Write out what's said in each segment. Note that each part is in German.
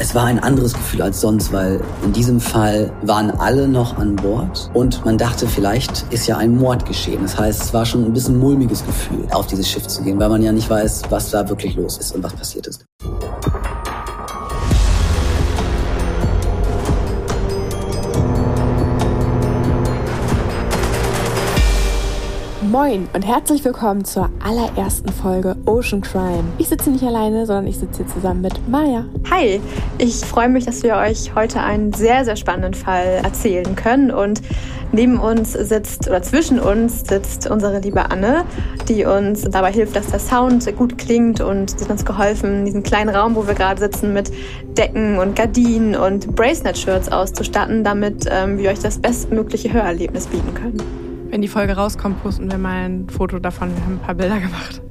Es war ein anderes Gefühl als sonst, weil in diesem Fall waren alle noch an Bord und man dachte, vielleicht ist ja ein Mord geschehen. Das heißt, es war schon ein bisschen mulmiges Gefühl, auf dieses Schiff zu gehen, weil man ja nicht weiß, was da wirklich los ist und was passiert ist. Moin und herzlich willkommen zur allerersten Folge Ocean Crime. Ich sitze nicht alleine, sondern ich sitze hier zusammen mit Maya. Hi, ich freue mich, dass wir euch heute einen sehr, sehr spannenden Fall erzählen können. Und neben uns sitzt, oder zwischen uns sitzt unsere liebe Anne, die uns dabei hilft, dass der Sound gut klingt und sie hat uns geholfen, diesen kleinen Raum, wo wir gerade sitzen, mit Decken und Gardinen und Bracelet-Shirts auszustatten, damit ähm, wir euch das bestmögliche Hörerlebnis bieten können. Wenn die Folge rauskommt, posten wir mal ein Foto davon. Wir haben ein paar Bilder gemacht.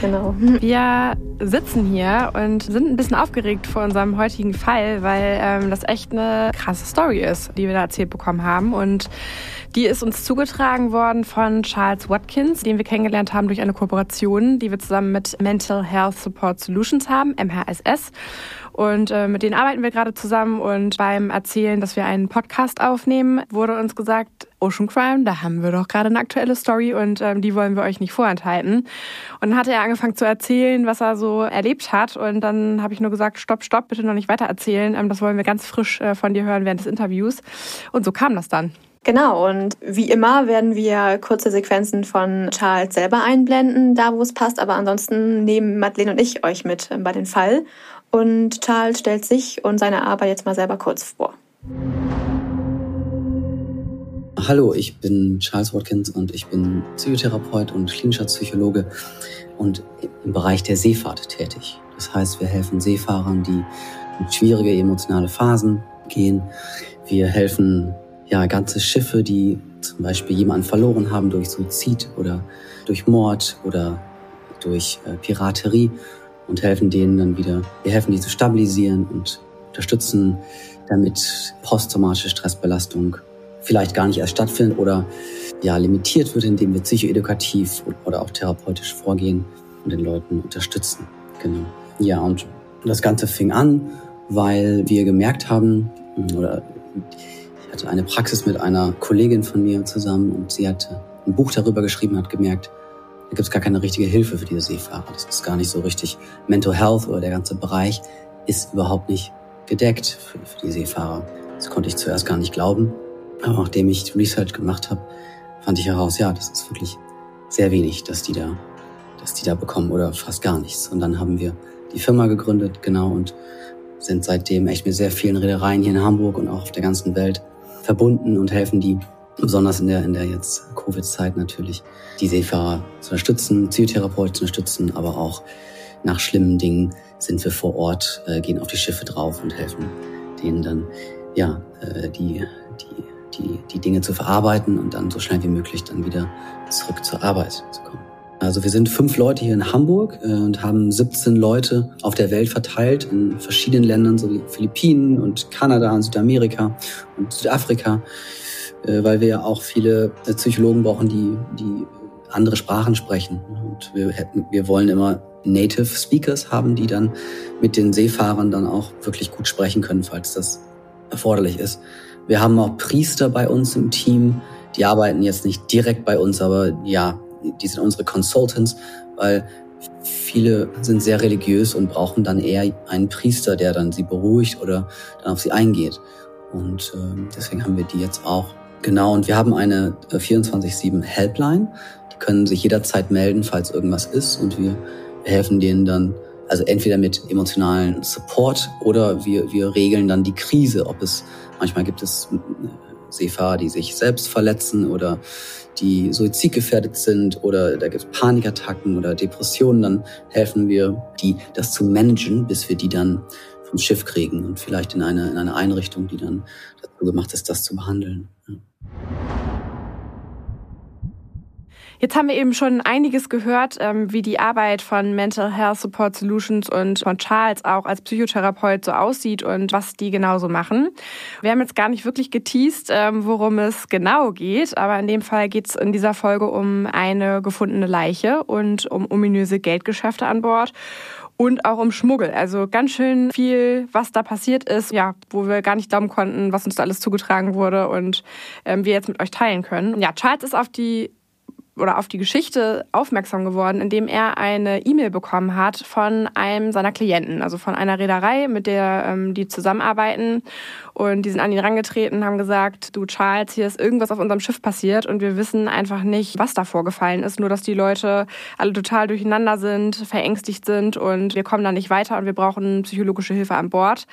Genau. Wir sitzen hier und sind ein bisschen aufgeregt vor unserem heutigen Fall, weil ähm, das echt eine krasse Story ist, die wir da erzählt bekommen haben. Und die ist uns zugetragen worden von Charles Watkins, den wir kennengelernt haben durch eine Kooperation, die wir zusammen mit Mental Health Support Solutions haben, MHSS. Und äh, mit denen arbeiten wir gerade zusammen. Und beim Erzählen, dass wir einen Podcast aufnehmen, wurde uns gesagt, Ocean Crime, da haben wir doch gerade eine aktuelle Story und ähm, die wollen wir euch nicht vorenthalten. Und dann hat er angefangen zu erzählen, was er so erlebt hat. Und dann habe ich nur gesagt, stopp, stopp, bitte noch nicht weiter erzählen. Ähm, das wollen wir ganz frisch äh, von dir hören während des Interviews. Und so kam das dann. Genau, und wie immer werden wir kurze Sequenzen von Charles selber einblenden, da wo es passt, aber ansonsten nehmen Madeleine und ich euch mit bei den Fall. Und Charles stellt sich und seine Arbeit jetzt mal selber kurz vor. Hallo, ich bin Charles Watkins und ich bin Psychotherapeut und klinischer Psychologe und im Bereich der Seefahrt tätig. Das heißt, wir helfen Seefahrern, die in schwierige emotionale Phasen gehen. Wir helfen ja ganze Schiffe, die zum Beispiel jemanden verloren haben durch Suizid oder durch Mord oder durch äh, Piraterie und helfen denen dann wieder, wir helfen die zu stabilisieren und unterstützen, damit posttraumatische Stressbelastung vielleicht gar nicht erst stattfindet oder ja limitiert wird, indem wir psychoedukativ oder auch therapeutisch vorgehen und den Leuten unterstützen. Genau. Ja, und das Ganze fing an, weil wir gemerkt haben, oder ich hatte eine Praxis mit einer Kollegin von mir zusammen und sie hatte ein Buch darüber geschrieben, hat gemerkt, da gibt es gar keine richtige Hilfe für diese Seefahrer. Das ist gar nicht so richtig. Mental Health oder der ganze Bereich ist überhaupt nicht gedeckt für, für die Seefahrer. Das konnte ich zuerst gar nicht glauben. Aber nachdem ich Research gemacht habe, fand ich heraus, ja, das ist wirklich sehr wenig, dass die da, dass die da bekommen oder fast gar nichts. Und dann haben wir die Firma gegründet, genau, und sind seitdem echt mit sehr vielen Reedereien hier in Hamburg und auch auf der ganzen Welt verbunden und helfen die besonders in der, in der jetzt Covid-Zeit natürlich, die Seefahrer zu unterstützen, Psychotherapeuten zu unterstützen, aber auch nach schlimmen Dingen sind wir vor Ort, äh, gehen auf die Schiffe drauf und helfen denen dann, ja, äh, die, die, die, die Dinge zu verarbeiten und dann so schnell wie möglich dann wieder zurück zur Arbeit zu kommen. Also wir sind fünf Leute hier in Hamburg äh, und haben 17 Leute auf der Welt verteilt in verschiedenen Ländern, so wie Philippinen und Kanada und Südamerika und Südafrika. Äh, weil wir ja auch viele äh, Psychologen brauchen, die, die andere Sprachen sprechen. Und wir, hätten, wir wollen immer Native Speakers haben, die dann mit den Seefahrern dann auch wirklich gut sprechen können, falls das erforderlich ist. Wir haben auch Priester bei uns im Team, die arbeiten jetzt nicht direkt bei uns, aber ja, die sind unsere Consultants, weil viele sind sehr religiös und brauchen dann eher einen Priester, der dann sie beruhigt oder dann auf sie eingeht. Und äh, deswegen haben wir die jetzt auch Genau, und wir haben eine 24-7 äh, Helpline. Die können sich jederzeit melden, falls irgendwas ist. Und wir helfen denen dann, also entweder mit emotionalen Support oder wir, wir regeln dann die Krise. Ob es, manchmal gibt es äh, Seefahrer, die sich selbst verletzen oder die suizidgefährdet sind oder da gibt es Panikattacken oder Depressionen, dann helfen wir, die das zu managen, bis wir die dann vom Schiff kriegen und vielleicht in eine, in eine Einrichtung, die dann dazu gemacht ist, das zu behandeln. Ja. Jetzt haben wir eben schon einiges gehört, ähm, wie die Arbeit von Mental Health Support Solutions und von Charles auch als Psychotherapeut so aussieht und was die genauso machen. Wir haben jetzt gar nicht wirklich geteased, ähm, worum es genau geht, aber in dem Fall geht es in dieser Folge um eine gefundene Leiche und um ominöse Geldgeschäfte an Bord und auch um Schmuggel. Also ganz schön viel, was da passiert ist, ja, wo wir gar nicht glauben konnten, was uns da alles zugetragen wurde und ähm, wir jetzt mit euch teilen können. Ja, Charles ist auf die oder auf die Geschichte aufmerksam geworden, indem er eine E-Mail bekommen hat von einem seiner Klienten, also von einer Reederei, mit der ähm, die zusammenarbeiten. Und die sind an ihn rangetreten, haben gesagt, du Charles, hier ist irgendwas auf unserem Schiff passiert und wir wissen einfach nicht, was da vorgefallen ist. Nur, dass die Leute alle total durcheinander sind, verängstigt sind und wir kommen da nicht weiter und wir brauchen psychologische Hilfe an Bord.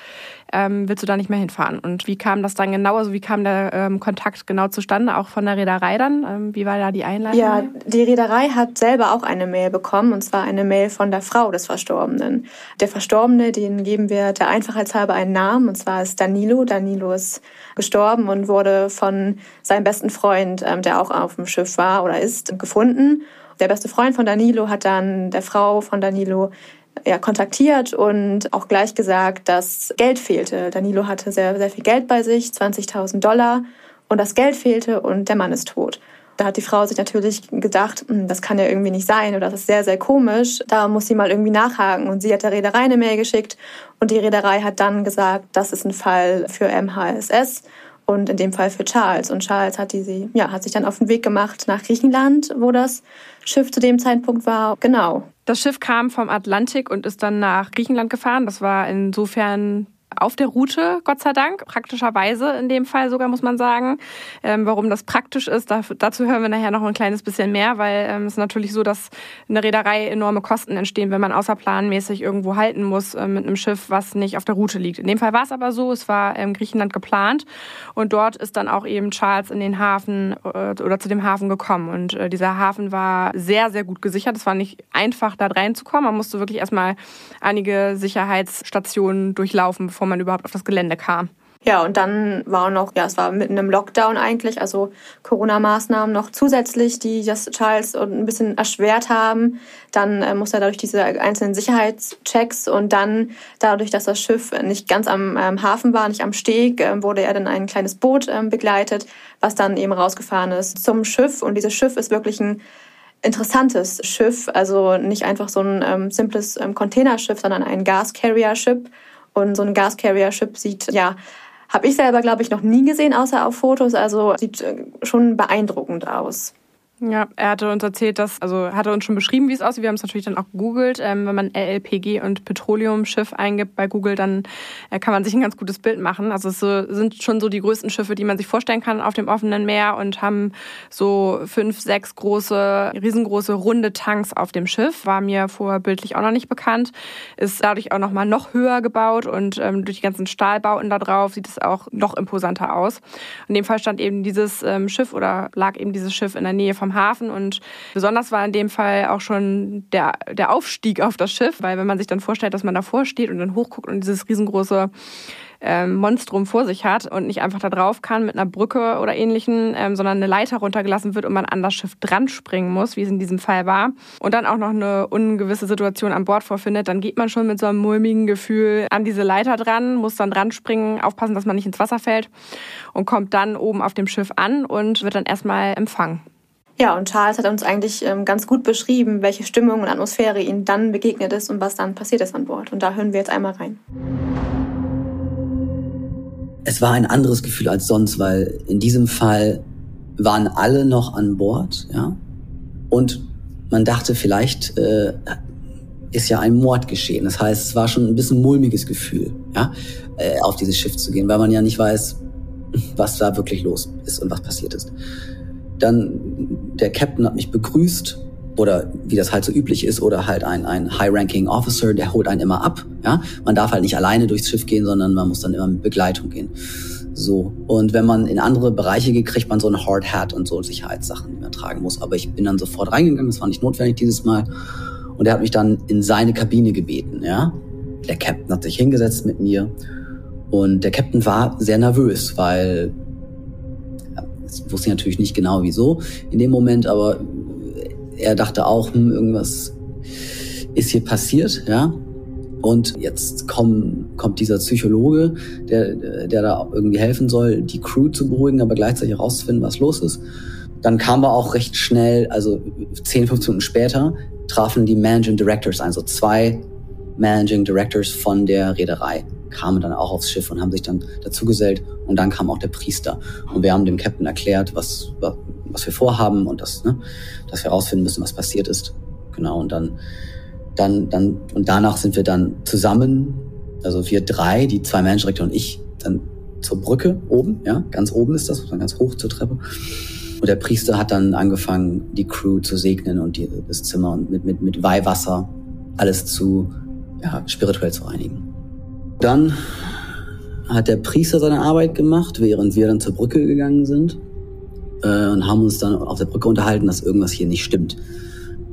Ähm, willst du da nicht mehr hinfahren? Und wie kam das dann genau? Also wie kam der ähm, Kontakt genau zustande, auch von der Reederei dann? Ähm, wie war da die Einleitung? Ja, die Reederei hat selber auch eine Mail bekommen, und zwar eine Mail von der Frau des Verstorbenen. Der Verstorbene, den geben wir der Einfachheit halber einen Namen, und zwar ist Danilo. Danilo ist gestorben und wurde von seinem besten Freund, ähm, der auch auf dem Schiff war oder ist, gefunden. Der beste Freund von Danilo hat dann der Frau von Danilo ja, kontaktiert und auch gleich gesagt, dass Geld fehlte. Danilo hatte sehr, sehr viel Geld bei sich, 20.000 Dollar, und das Geld fehlte und der Mann ist tot. Da hat die Frau sich natürlich gedacht, hm, das kann ja irgendwie nicht sein oder das ist sehr, sehr komisch. Da muss sie mal irgendwie nachhaken. Und sie hat der Reederei eine Mail geschickt und die Reederei hat dann gesagt, das ist ein Fall für MHSS und in dem Fall für Charles. Und Charles hat, die, ja, hat sich dann auf den Weg gemacht nach Griechenland, wo das Schiff zu dem Zeitpunkt war. Genau. Das Schiff kam vom Atlantik und ist dann nach Griechenland gefahren. Das war insofern auf der Route, Gott sei Dank, praktischerweise in dem Fall sogar, muss man sagen. Ähm, warum das praktisch ist, da, dazu hören wir nachher noch ein kleines bisschen mehr, weil ähm, es ist natürlich so, dass in der Reederei enorme Kosten entstehen, wenn man außerplanmäßig irgendwo halten muss äh, mit einem Schiff, was nicht auf der Route liegt. In dem Fall war es aber so, es war in Griechenland geplant und dort ist dann auch eben Charles in den Hafen äh, oder zu dem Hafen gekommen und äh, dieser Hafen war sehr, sehr gut gesichert. Es war nicht einfach, da reinzukommen. Man musste wirklich erstmal einige Sicherheitsstationen durchlaufen, bevor man überhaupt auf das Gelände kam. Ja, und dann war noch, ja, es war mitten im Lockdown eigentlich, also Corona-Maßnahmen noch zusätzlich, die das Charles ein bisschen erschwert haben. Dann äh, musste er dadurch diese einzelnen Sicherheitschecks und dann dadurch, dass das Schiff nicht ganz am ähm, Hafen war, nicht am Steg, äh, wurde er dann ein kleines Boot äh, begleitet, was dann eben rausgefahren ist zum Schiff. Und dieses Schiff ist wirklich ein interessantes Schiff, also nicht einfach so ein ähm, simples ähm, Containerschiff, sondern ein Gas-Carrier-Ship und so ein Gas-Carrier-Ship sieht, ja, habe ich selber, glaube ich, noch nie gesehen, außer auf Fotos. Also sieht äh, schon beeindruckend aus. Ja, er hatte uns erzählt, dass, also hatte uns schon beschrieben, wie es aussieht. Wir haben es natürlich dann auch gegoogelt. Ähm, wenn man LLPG und Petroleumschiff eingibt bei Google, dann äh, kann man sich ein ganz gutes Bild machen. Also es so, sind schon so die größten Schiffe, die man sich vorstellen kann auf dem offenen Meer und haben so fünf, sechs große, riesengroße runde Tanks auf dem Schiff. War mir vorher bildlich auch noch nicht bekannt. Ist dadurch auch noch mal noch höher gebaut und ähm, durch die ganzen Stahlbauten da drauf sieht es auch noch imposanter aus. In dem Fall stand eben dieses ähm, Schiff oder lag eben dieses Schiff in der Nähe vom Hafen und besonders war in dem Fall auch schon der, der Aufstieg auf das Schiff, weil wenn man sich dann vorstellt, dass man davor steht und dann hochguckt und dieses riesengroße ähm, Monstrum vor sich hat und nicht einfach da drauf kann mit einer Brücke oder ähnlichen, ähm, sondern eine Leiter runtergelassen wird und man an das Schiff dran springen muss, wie es in diesem Fall war, und dann auch noch eine ungewisse Situation an Bord vorfindet, dann geht man schon mit so einem mulmigen Gefühl an diese Leiter dran, muss dann dran springen, aufpassen, dass man nicht ins Wasser fällt und kommt dann oben auf dem Schiff an und wird dann erstmal empfangen. Ja, und Charles hat uns eigentlich ähm, ganz gut beschrieben, welche Stimmung und Atmosphäre ihnen dann begegnet ist und was dann passiert ist an Bord. Und da hören wir jetzt einmal rein. Es war ein anderes Gefühl als sonst, weil in diesem Fall waren alle noch an Bord, ja. Und man dachte, vielleicht äh, ist ja ein Mord geschehen. Das heißt, es war schon ein bisschen mulmiges Gefühl, ja, äh, auf dieses Schiff zu gehen, weil man ja nicht weiß, was da wirklich los ist und was passiert ist. Dann der Captain hat mich begrüßt oder wie das halt so üblich ist oder halt ein, ein High-Ranking Officer, der holt einen immer ab. Ja, man darf halt nicht alleine durchs Schiff gehen, sondern man muss dann immer mit Begleitung gehen. So und wenn man in andere Bereiche geht, kriegt man so eine Hard Hat und so Sicherheitssachen, die man tragen muss. Aber ich bin dann sofort reingegangen, das war nicht notwendig dieses Mal. Und er hat mich dann in seine Kabine gebeten. Ja, der Captain hat sich hingesetzt mit mir und der Captain war sehr nervös, weil ich wusste natürlich nicht genau wieso in dem Moment, aber er dachte auch, hm, irgendwas ist hier passiert, ja. Und jetzt komm, kommt dieser Psychologe, der, der da irgendwie helfen soll, die Crew zu beruhigen, aber gleichzeitig herauszufinden, was los ist. Dann kam wir auch recht schnell, also 10, 15 Minuten später, trafen die Managing Directors ein, so zwei Managing Directors von der Reederei kamen dann auch aufs Schiff und haben sich dann dazugesellt und dann kam auch der Priester und wir haben dem Captain erklärt, was, was wir vorhaben und das, ne, dass wir herausfinden müssen, was passiert ist. Genau und dann, dann, dann und danach sind wir dann zusammen, also wir drei, die zwei Managing Director und ich, dann zur Brücke oben, ja, ganz oben ist das, ganz hoch zur Treppe. Und der Priester hat dann angefangen, die Crew zu segnen und die, das Zimmer und mit, mit, mit Weihwasser alles zu, ja, spirituell zu reinigen. Dann hat der Priester seine Arbeit gemacht, während wir dann zur Brücke gegangen sind äh, und haben uns dann auf der Brücke unterhalten, dass irgendwas hier nicht stimmt.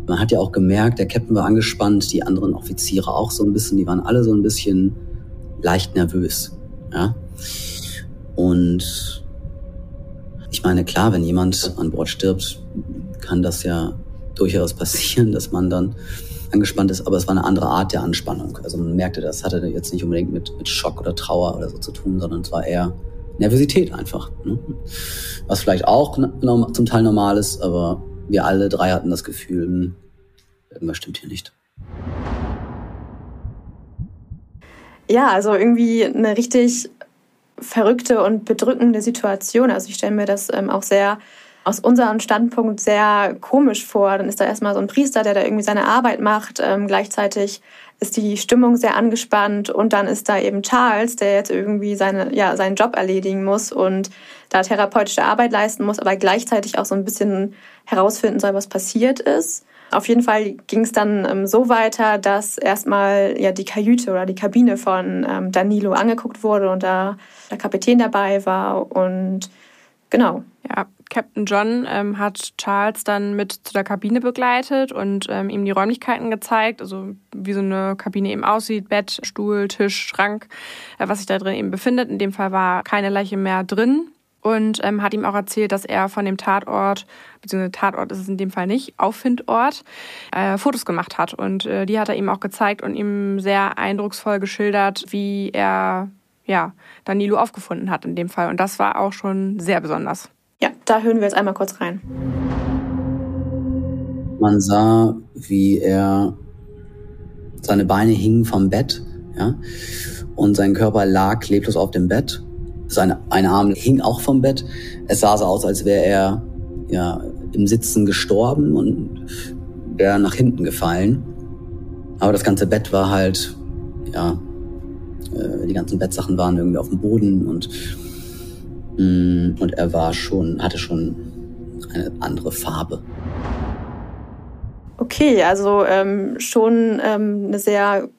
Man hat ja auch gemerkt, der Captain war angespannt, die anderen Offiziere auch so ein bisschen, die waren alle so ein bisschen leicht nervös. Ja? Und ich meine, klar, wenn jemand an Bord stirbt, kann das ja durchaus passieren, dass man dann angespannt ist, aber es war eine andere Art der Anspannung. Also man merkte, das hatte jetzt nicht unbedingt mit, mit Schock oder Trauer oder so zu tun, sondern es war eher Nervosität einfach. Ne? Was vielleicht auch zum Teil normal ist, aber wir alle drei hatten das Gefühl, hm, irgendwas stimmt hier nicht. Ja, also irgendwie eine richtig verrückte und bedrückende Situation. Also ich stelle mir das ähm, auch sehr aus unserem Standpunkt sehr komisch vor. Dann ist da erstmal so ein Priester, der da irgendwie seine Arbeit macht. Ähm, gleichzeitig ist die Stimmung sehr angespannt und dann ist da eben Charles, der jetzt irgendwie seine, ja, seinen Job erledigen muss und da therapeutische Arbeit leisten muss, aber gleichzeitig auch so ein bisschen herausfinden soll, was passiert ist. Auf jeden Fall ging es dann ähm, so weiter, dass erstmal ja die Kajüte oder die Kabine von ähm, Danilo angeguckt wurde und da der Kapitän dabei war und genau. Ja, Captain John ähm, hat Charles dann mit zu der Kabine begleitet und ähm, ihm die Räumlichkeiten gezeigt, also wie so eine Kabine eben aussieht, Bett, Stuhl, Tisch, Schrank, äh, was sich da drin eben befindet. In dem Fall war keine Leiche mehr drin und ähm, hat ihm auch erzählt, dass er von dem Tatort, beziehungsweise Tatort ist es in dem Fall nicht, Auffindort, äh, Fotos gemacht hat. Und äh, die hat er ihm auch gezeigt und ihm sehr eindrucksvoll geschildert, wie er ja, Danilo aufgefunden hat in dem Fall. Und das war auch schon sehr besonders. Ja, da hören wir jetzt einmal kurz rein. Man sah, wie er seine Beine hingen vom Bett, ja, und sein Körper lag leblos auf dem Bett sein ein Arm hing auch vom Bett. Es sah so aus, als wäre er ja im Sitzen gestorben und wäre nach hinten gefallen. Aber das ganze Bett war halt, ja, äh, die ganzen Bettsachen waren irgendwie auf dem Boden und und er war schon, hatte schon eine andere Farbe. Okay, also ähm, schon ähm, eine sehr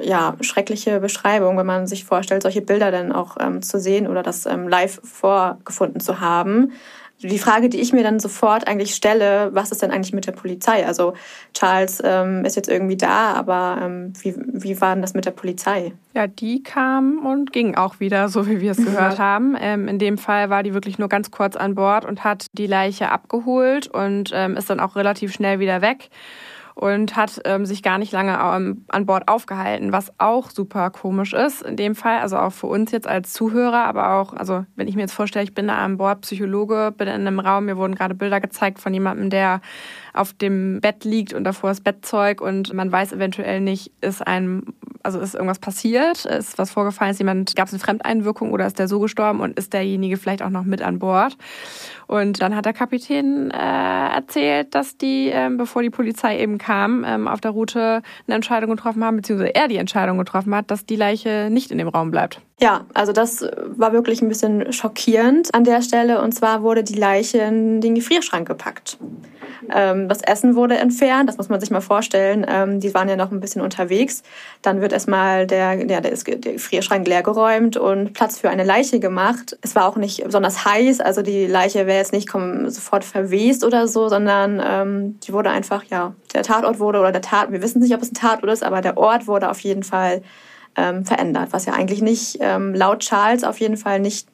ja, schreckliche Beschreibung, wenn man sich vorstellt, solche Bilder dann auch ähm, zu sehen oder das ähm, live vorgefunden zu haben. Die Frage, die ich mir dann sofort eigentlich stelle, was ist denn eigentlich mit der Polizei? Also Charles ähm, ist jetzt irgendwie da, aber ähm, wie, wie war denn das mit der Polizei? Ja, die kam und ging auch wieder, so wie wir es gehört haben. Ähm, in dem Fall war die wirklich nur ganz kurz an Bord und hat die Leiche abgeholt und ähm, ist dann auch relativ schnell wieder weg und hat ähm, sich gar nicht lange ähm, an Bord aufgehalten, was auch super komisch ist in dem Fall, also auch für uns jetzt als Zuhörer, aber auch, also wenn ich mir jetzt vorstelle, ich bin da an Bord Psychologe, bin in einem Raum, mir wurden gerade Bilder gezeigt von jemandem, der auf dem Bett liegt und davor ist Bettzeug und man weiß eventuell nicht, ist ein, also ist irgendwas passiert, ist was vorgefallen, ist jemand, gab es eine Fremdeinwirkung oder ist der so gestorben und ist derjenige vielleicht auch noch mit an Bord? Und dann hat der Kapitän äh, erzählt, dass die, ähm, bevor die Polizei eben kam, ähm, auf der Route eine Entscheidung getroffen haben, beziehungsweise er die Entscheidung getroffen hat, dass die Leiche nicht in dem Raum bleibt. Ja, also das war wirklich ein bisschen schockierend an der Stelle. Und zwar wurde die Leiche in den Gefrierschrank gepackt. Ähm, das Essen wurde entfernt, das muss man sich mal vorstellen. Ähm, die waren ja noch ein bisschen unterwegs. Dann wird erstmal der, ja, der, ist, der Gefrierschrank leergeräumt und Platz für eine Leiche gemacht. Es war auch nicht besonders heiß, also die Leiche wäre jetzt nicht sofort verwest oder so, sondern ähm, die wurde einfach, ja, der Tatort wurde oder der Tat, wir wissen nicht, ob es ein Tatort ist, aber der Ort wurde auf jeden Fall ähm, verändert, was ja eigentlich nicht ähm, laut Charles auf jeden Fall nicht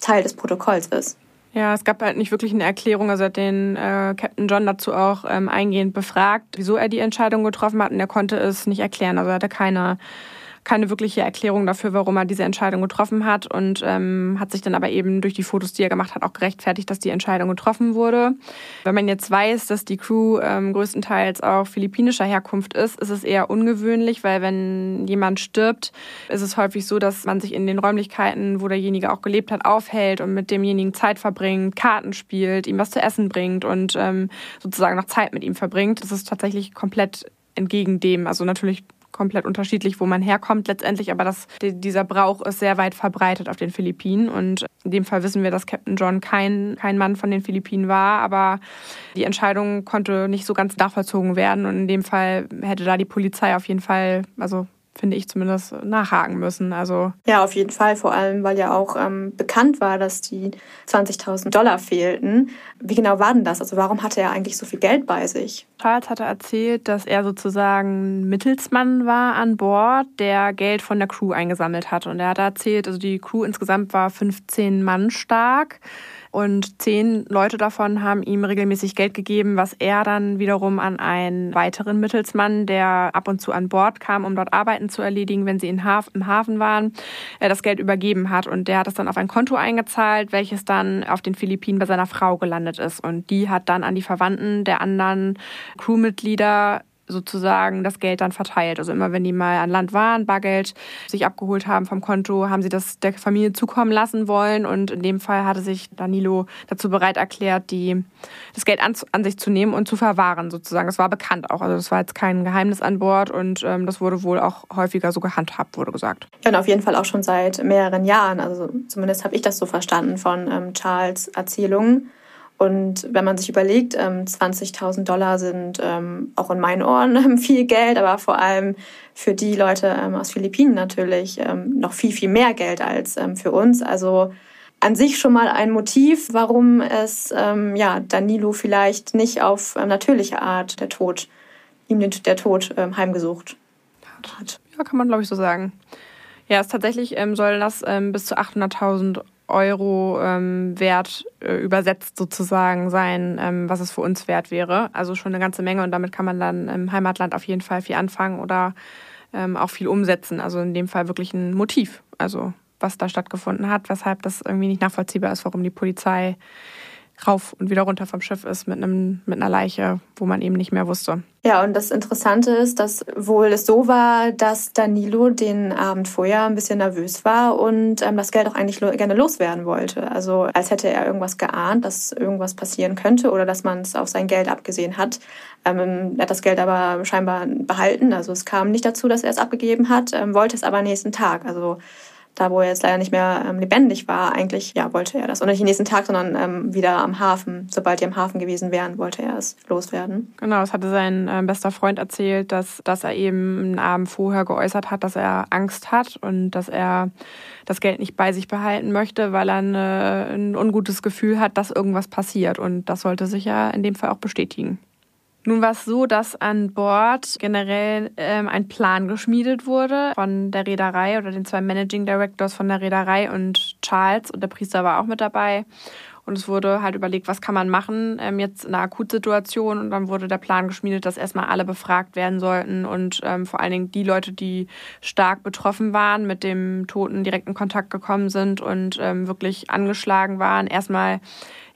Teil des Protokolls ist. Ja, es gab halt nicht wirklich eine Erklärung. Also hat den äh, Captain John dazu auch ähm, eingehend befragt, wieso er die Entscheidung getroffen hat und er konnte es nicht erklären. Also er hatte keine keine wirkliche Erklärung dafür, warum er diese Entscheidung getroffen hat und ähm, hat sich dann aber eben durch die Fotos, die er gemacht hat, auch gerechtfertigt, dass die Entscheidung getroffen wurde. Wenn man jetzt weiß, dass die Crew ähm, größtenteils auch philippinischer Herkunft ist, ist es eher ungewöhnlich, weil wenn jemand stirbt, ist es häufig so, dass man sich in den Räumlichkeiten, wo derjenige auch gelebt hat, aufhält und mit demjenigen Zeit verbringt, Karten spielt, ihm was zu essen bringt und ähm, sozusagen noch Zeit mit ihm verbringt. Das ist tatsächlich komplett entgegen dem. Also natürlich komplett unterschiedlich, wo man herkommt letztendlich, aber das, dieser Brauch ist sehr weit verbreitet auf den Philippinen und in dem Fall wissen wir, dass Captain John kein, kein Mann von den Philippinen war, aber die Entscheidung konnte nicht so ganz nachvollzogen werden und in dem Fall hätte da die Polizei auf jeden Fall, also finde ich zumindest, nachhaken müssen. Also ja, auf jeden Fall, vor allem, weil ja auch ähm, bekannt war, dass die 20.000 Dollar fehlten. Wie genau war denn das? Also warum hatte er eigentlich so viel Geld bei sich? Charles hatte erzählt, dass er sozusagen Mittelsmann war an Bord, der Geld von der Crew eingesammelt hat. Und er hat erzählt, also die Crew insgesamt war 15 Mann stark. Und zehn Leute davon haben ihm regelmäßig Geld gegeben, was er dann wiederum an einen weiteren Mittelsmann, der ab und zu an Bord kam, um dort Arbeiten zu erledigen, wenn sie im Hafen waren, äh, das Geld übergeben hat. Und der hat es dann auf ein Konto eingezahlt, welches dann auf den Philippinen bei seiner Frau gelandet ist. Und die hat dann an die Verwandten der anderen Crewmitglieder sozusagen das Geld dann verteilt. Also immer wenn die mal an Land waren, Bargeld sich abgeholt haben vom Konto, haben sie das der Familie zukommen lassen wollen. Und in dem Fall hatte sich Danilo dazu bereit erklärt, die, das Geld an, an sich zu nehmen und zu verwahren sozusagen. Das war bekannt auch. Also das war jetzt kein Geheimnis an Bord und ähm, das wurde wohl auch häufiger so gehandhabt, wurde gesagt. Ja, und auf jeden Fall auch schon seit mehreren Jahren. Also zumindest habe ich das so verstanden von ähm, Charles Erzählungen. Und wenn man sich überlegt, 20.000 ähm, Dollar sind ähm, auch in meinen Ohren viel Geld, aber vor allem für die Leute ähm, aus Philippinen natürlich noch viel, viel mehr Geld als für uns. Also an sich schon mal ein Motiv, warum es ja, Danilo vielleicht nicht auf natürliche Art der Tod, ihm der Tod heimgesucht hat. Ja, kann man glaube ich so sagen. Ja, es tatsächlich soll das bis zu 800.000 Euro ähm, wert äh, übersetzt sozusagen sein, ähm, was es für uns wert wäre. Also schon eine ganze Menge und damit kann man dann im Heimatland auf jeden Fall viel anfangen oder ähm, auch viel umsetzen. Also in dem Fall wirklich ein Motiv, also was da stattgefunden hat, weshalb das irgendwie nicht nachvollziehbar ist, warum die Polizei rauf und wieder runter vom Schiff ist mit, einem, mit einer Leiche, wo man eben nicht mehr wusste. Ja, und das Interessante ist, dass wohl es so war, dass Danilo den Abend vorher ein bisschen nervös war und ähm, das Geld auch eigentlich gerne loswerden wollte. Also als hätte er irgendwas geahnt, dass irgendwas passieren könnte oder dass man es auf sein Geld abgesehen hat. Ähm, er hat das Geld aber scheinbar behalten. Also es kam nicht dazu, dass er es abgegeben hat, ähm, wollte es aber nächsten Tag. Also da wo er jetzt leider nicht mehr ähm, lebendig war, eigentlich ja, wollte er das. Und nicht den nächsten Tag, sondern ähm, wieder am Hafen. Sobald die am Hafen gewesen wären, wollte er es loswerden. Genau, das hatte sein äh, bester Freund erzählt, dass, dass er eben einen Abend vorher geäußert hat, dass er Angst hat und dass er das Geld nicht bei sich behalten möchte, weil er eine, ein ungutes Gefühl hat, dass irgendwas passiert. Und das sollte sich ja in dem Fall auch bestätigen. Nun war es so, dass an Bord generell ähm, ein Plan geschmiedet wurde von der Reederei oder den zwei Managing Directors von der Reederei und Charles und der Priester war auch mit dabei. Und es wurde halt überlegt, was kann man machen ähm, jetzt in einer Akutsituation. Und dann wurde der Plan geschmiedet, dass erstmal alle befragt werden sollten und ähm, vor allen Dingen die Leute, die stark betroffen waren, mit dem Toten direkt in Kontakt gekommen sind und ähm, wirklich angeschlagen waren, erstmal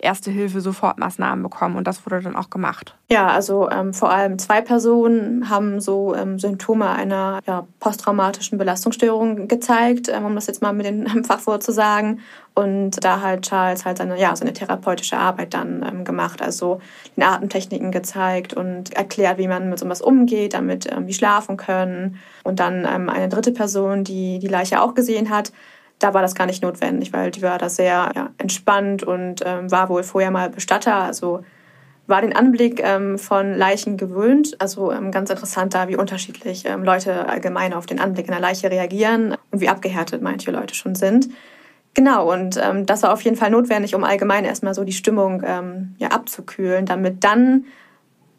Erste Hilfe Sofortmaßnahmen bekommen und das wurde dann auch gemacht. Ja, also ähm, vor allem zwei Personen haben so ähm, Symptome einer ja, posttraumatischen Belastungsstörung gezeigt, ähm, um das jetzt mal mit dem Fachwort zu sagen. Und da hat Charles halt seine, ja, seine therapeutische Arbeit dann ähm, gemacht, also den Atemtechniken gezeigt und erklärt, wie man mit so etwas umgeht, damit ähm, die schlafen können. Und dann ähm, eine dritte Person, die die Leiche auch gesehen hat, da war das gar nicht notwendig, weil die war da sehr ja, entspannt und ähm, war wohl vorher mal Bestatter. Also war den Anblick ähm, von Leichen gewöhnt. Also ähm, ganz interessant da, wie unterschiedlich ähm, Leute allgemein auf den Anblick einer Leiche reagieren und wie abgehärtet manche Leute schon sind. Genau, und ähm, das war auf jeden Fall notwendig, um allgemein erstmal so die Stimmung ähm, ja, abzukühlen, damit dann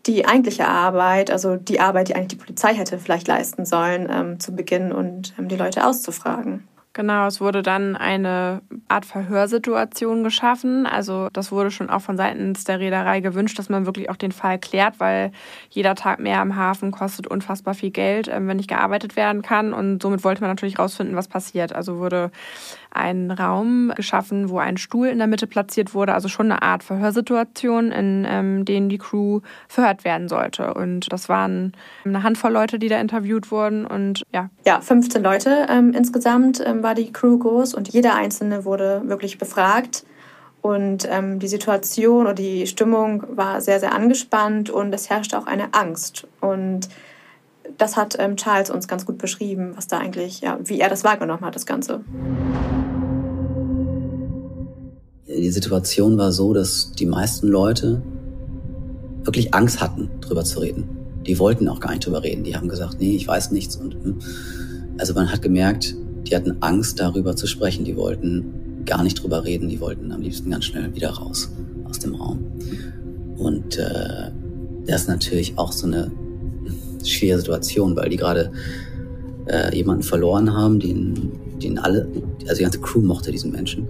die eigentliche Arbeit, also die Arbeit, die eigentlich die Polizei hätte vielleicht leisten sollen, zu beginnen und die Leute auszufragen. Genau, es wurde dann eine Art Verhörsituation geschaffen. Also das wurde schon auch von seitens der Reederei gewünscht, dass man wirklich auch den Fall klärt, weil jeder Tag mehr am Hafen kostet unfassbar viel Geld, ähm, wenn nicht gearbeitet werden kann. Und somit wollte man natürlich rausfinden, was passiert. Also wurde ein Raum geschaffen, wo ein Stuhl in der Mitte platziert wurde, also schon eine Art Verhörsituation, in ähm, denen die Crew verhört werden sollte. Und das waren eine Handvoll Leute, die da interviewt wurden und ja. Ja, 15 Leute ähm, insgesamt ähm, war die Crew groß und jeder einzelne wurde wirklich befragt. Und ähm, die Situation oder die Stimmung war sehr, sehr angespannt und es herrschte auch eine Angst. Und das hat ähm, Charles uns ganz gut beschrieben, was da eigentlich, ja, wie er das wahrgenommen hat, das Ganze. Die Situation war so, dass die meisten Leute wirklich Angst hatten, drüber zu reden. Die wollten auch gar nicht drüber reden. Die haben gesagt, nee, ich weiß nichts. Und hm. also man hat gemerkt, die hatten Angst, darüber zu sprechen. Die wollten gar nicht drüber reden. Die wollten am liebsten ganz schnell wieder raus aus dem Raum. Und äh, das ist natürlich auch so eine schwere Situation, weil die gerade äh, jemanden verloren haben, den, den alle, also die ganze Crew mochte diesen Menschen.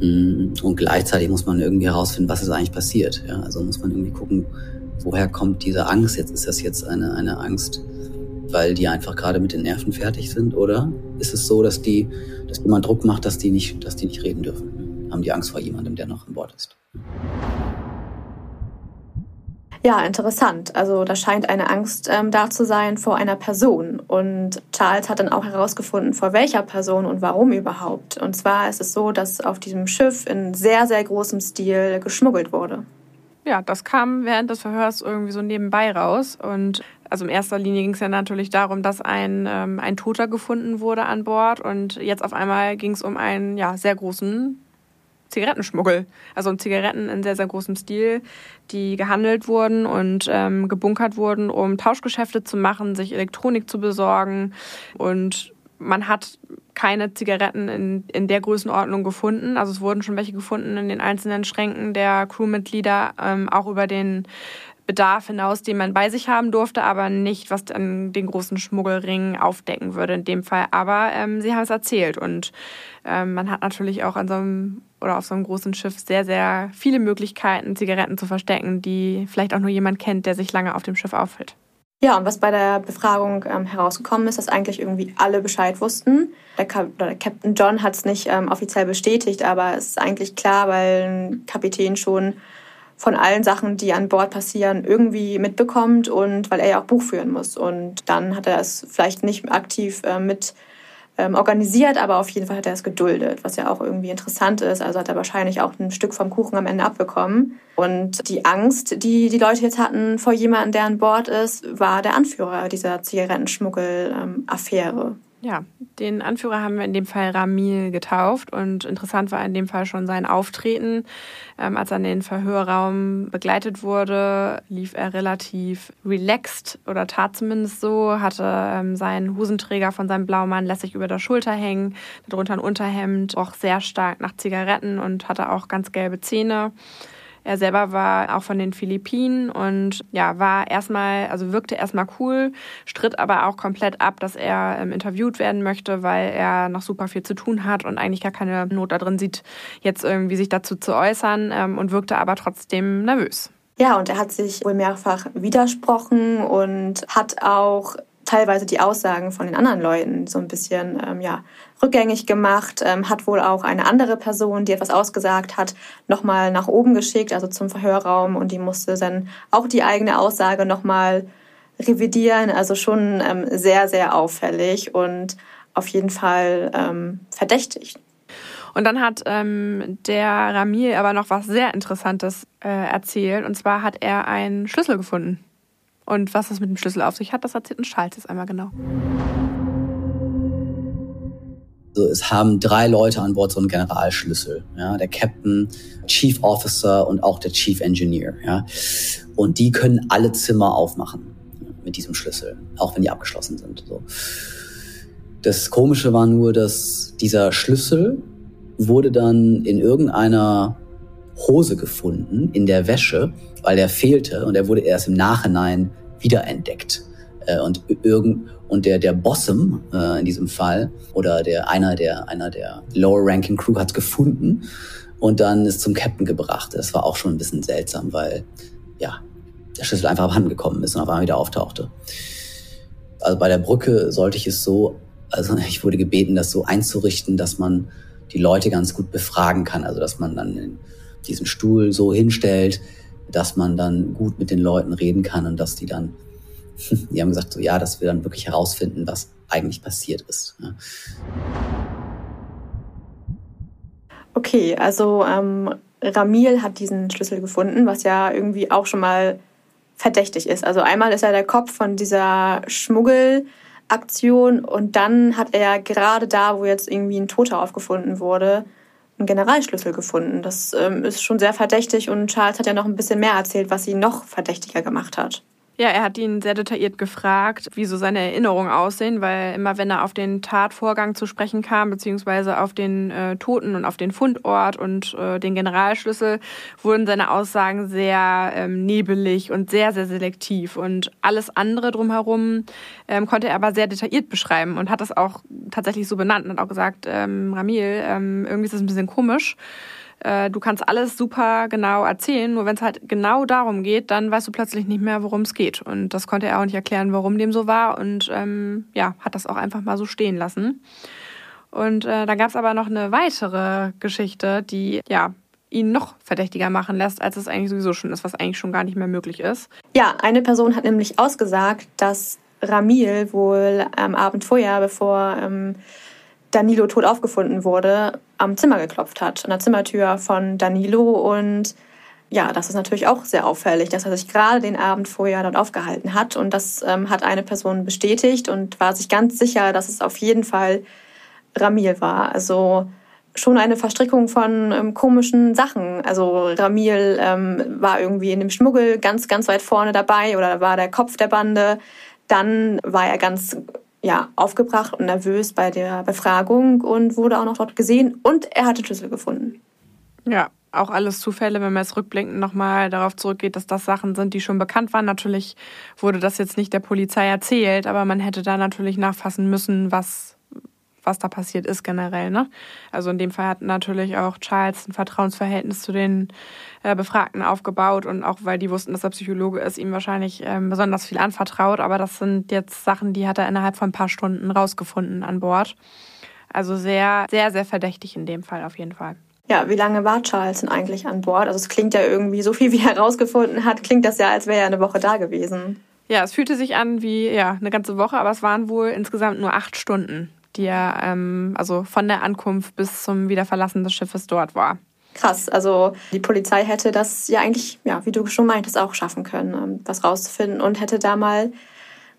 Mm, und gleichzeitig muss man irgendwie herausfinden, was ist eigentlich passiert. Ja? Also muss man irgendwie gucken, woher kommt diese Angst? Jetzt ist das jetzt eine, eine Angst, weil die einfach gerade mit den Nerven fertig sind, oder ist es so, dass die, dass jemand Druck macht, dass die nicht, dass die nicht reden dürfen? Haben die Angst vor jemandem, der noch an Bord ist? Ja, interessant. Also da scheint eine Angst ähm, da zu sein vor einer Person. Und Charles hat dann auch herausgefunden, vor welcher Person und warum überhaupt. Und zwar ist es so, dass auf diesem Schiff in sehr, sehr großem Stil geschmuggelt wurde. Ja, das kam während des Verhörs irgendwie so nebenbei raus. Und also in erster Linie ging es ja natürlich darum, dass ein, ähm, ein Toter gefunden wurde an Bord. Und jetzt auf einmal ging es um einen ja, sehr großen Zigarettenschmuggel. Also Zigaretten in sehr, sehr großem Stil, die gehandelt wurden und ähm, gebunkert wurden, um Tauschgeschäfte zu machen, sich Elektronik zu besorgen. Und man hat keine Zigaretten in, in der Größenordnung gefunden. Also es wurden schon welche gefunden in den einzelnen Schränken der Crewmitglieder, ähm, auch über den Bedarf hinaus, den man bei sich haben durfte, aber nicht, was dann den großen Schmuggelring aufdecken würde in dem Fall. Aber ähm, sie haben es erzählt und ähm, man hat natürlich auch an so einem oder auf so einem großen Schiff sehr, sehr viele Möglichkeiten, Zigaretten zu verstecken, die vielleicht auch nur jemand kennt, der sich lange auf dem Schiff aufhält. Ja, und was bei der Befragung ähm, herausgekommen ist, dass eigentlich irgendwie alle Bescheid wussten. Der, Kap der Captain John hat es nicht ähm, offiziell bestätigt, aber es ist eigentlich klar, weil ein Kapitän schon von allen Sachen, die an Bord passieren, irgendwie mitbekommt und weil er ja auch Buch führen muss. Und dann hat er es vielleicht nicht aktiv äh, mit ähm, organisiert, aber auf jeden Fall hat er es geduldet, was ja auch irgendwie interessant ist. Also hat er wahrscheinlich auch ein Stück vom Kuchen am Ende abbekommen. Und die Angst, die die Leute jetzt hatten vor jemandem, der an Bord ist, war der Anführer dieser Zigarettenschmuggel-Affäre. Ähm, ja, den Anführer haben wir in dem Fall Ramil getauft und interessant war in dem Fall schon sein Auftreten. Ähm, als er in den Verhörraum begleitet wurde, lief er relativ relaxed oder tat zumindest so, hatte ähm, seinen Hosenträger von seinem Blaumann lässig über der Schulter hängen, darunter ein Unterhemd, auch sehr stark nach Zigaretten und hatte auch ganz gelbe Zähne. Er selber war auch von den Philippinen und ja, war erstmal, also wirkte erstmal cool, stritt aber auch komplett ab, dass er ähm, interviewt werden möchte, weil er noch super viel zu tun hat und eigentlich gar keine Not da drin sieht, jetzt irgendwie sich dazu zu äußern ähm, und wirkte aber trotzdem nervös. Ja, und er hat sich wohl mehrfach widersprochen und hat auch teilweise die Aussagen von den anderen Leuten so ein bisschen ähm, ja, rückgängig gemacht, ähm, hat wohl auch eine andere Person, die etwas ausgesagt hat, nochmal nach oben geschickt, also zum Verhörraum und die musste dann auch die eigene Aussage nochmal revidieren, also schon ähm, sehr, sehr auffällig und auf jeden Fall ähm, verdächtig. Und dann hat ähm, der Ramil aber noch was sehr Interessantes äh, erzählt. Und zwar hat er einen Schlüssel gefunden. Und was das mit dem Schlüssel auf sich hat, das erzählt ein Schalz jetzt einmal genau. Also es haben drei Leute an Bord so einen Generalschlüssel, ja, der Captain, Chief Officer und auch der Chief Engineer, ja. Und die können alle Zimmer aufmachen mit diesem Schlüssel, auch wenn die abgeschlossen sind. So. Das Komische war nur, dass dieser Schlüssel wurde dann in irgendeiner Hose gefunden, in der Wäsche, weil er fehlte und er wurde erst im Nachhinein wiederentdeckt. Äh, und irgend und der der Bossum äh, in diesem Fall oder der einer der einer der Lower Ranking Crew hat gefunden und dann ist zum Captain gebracht. Das war auch schon ein bisschen seltsam, weil ja der Schlüssel einfach abhanden ist und auf einmal wieder auftauchte. Also bei der Brücke sollte ich es so, also ich wurde gebeten, das so einzurichten, dass man die Leute ganz gut befragen kann. Also dass man dann diesen Stuhl so hinstellt, dass man dann gut mit den Leuten reden kann und dass die dann, die haben gesagt, so ja, dass wir dann wirklich herausfinden, was eigentlich passiert ist. Ja. Okay, also ähm, Ramil hat diesen Schlüssel gefunden, was ja irgendwie auch schon mal verdächtig ist. Also einmal ist er der Kopf von dieser Schmuggelaktion und dann hat er gerade da, wo jetzt irgendwie ein Toter aufgefunden wurde, einen Generalschlüssel gefunden. Das ähm, ist schon sehr verdächtig und Charles hat ja noch ein bisschen mehr erzählt, was ihn noch verdächtiger gemacht hat. Ja, er hat ihn sehr detailliert gefragt, wie so seine Erinnerungen aussehen, weil immer wenn er auf den Tatvorgang zu sprechen kam, beziehungsweise auf den äh, Toten und auf den Fundort und äh, den Generalschlüssel, wurden seine Aussagen sehr ähm, nebelig und sehr, sehr selektiv. Und alles andere drumherum ähm, konnte er aber sehr detailliert beschreiben und hat das auch tatsächlich so benannt und hat auch gesagt, ähm, Ramil, ähm, irgendwie ist das ein bisschen komisch. Äh, du kannst alles super genau erzählen, nur wenn es halt genau darum geht, dann weißt du plötzlich nicht mehr, worum es geht. Und das konnte er auch nicht erklären, warum dem so war und ähm, ja, hat das auch einfach mal so stehen lassen. Und äh, dann gab es aber noch eine weitere Geschichte, die ja ihn noch verdächtiger machen lässt, als es eigentlich sowieso schon ist, was eigentlich schon gar nicht mehr möglich ist. Ja, eine Person hat nämlich ausgesagt, dass Ramil wohl am Abend vorher, bevor ähm, Danilo tot aufgefunden wurde, am Zimmer geklopft hat, an der Zimmertür von Danilo. Und ja, das ist natürlich auch sehr auffällig, dass er sich gerade den Abend vorher dort aufgehalten hat. Und das ähm, hat eine Person bestätigt und war sich ganz sicher, dass es auf jeden Fall Ramil war. Also schon eine Verstrickung von ähm, komischen Sachen. Also Ramil ähm, war irgendwie in dem Schmuggel ganz, ganz weit vorne dabei oder war der Kopf der Bande. Dann war er ganz ja, aufgebracht und nervös bei der Befragung und wurde auch noch dort gesehen und er hatte Schlüssel gefunden. Ja, auch alles Zufälle, wenn man jetzt rückblickend nochmal darauf zurückgeht, dass das Sachen sind, die schon bekannt waren. Natürlich wurde das jetzt nicht der Polizei erzählt, aber man hätte da natürlich nachfassen müssen, was was da passiert ist generell. Ne? Also in dem Fall hat natürlich auch Charles ein Vertrauensverhältnis zu den äh, Befragten aufgebaut und auch weil die wussten, dass er Psychologe ist, ihm wahrscheinlich ähm, besonders viel anvertraut. Aber das sind jetzt Sachen, die hat er innerhalb von ein paar Stunden rausgefunden an Bord. Also sehr, sehr, sehr verdächtig in dem Fall auf jeden Fall. Ja, wie lange war Charles denn eigentlich an Bord? Also es klingt ja irgendwie, so viel wie er herausgefunden hat, klingt das ja, als wäre er eine Woche da gewesen. Ja, es fühlte sich an wie ja eine ganze Woche, aber es waren wohl insgesamt nur acht Stunden, die er ähm, also von der Ankunft bis zum Wiederverlassen des Schiffes dort war. Krass, also die Polizei hätte das ja eigentlich, ja, wie du schon meintest, auch schaffen können, ähm, was rauszufinden und hätte da mal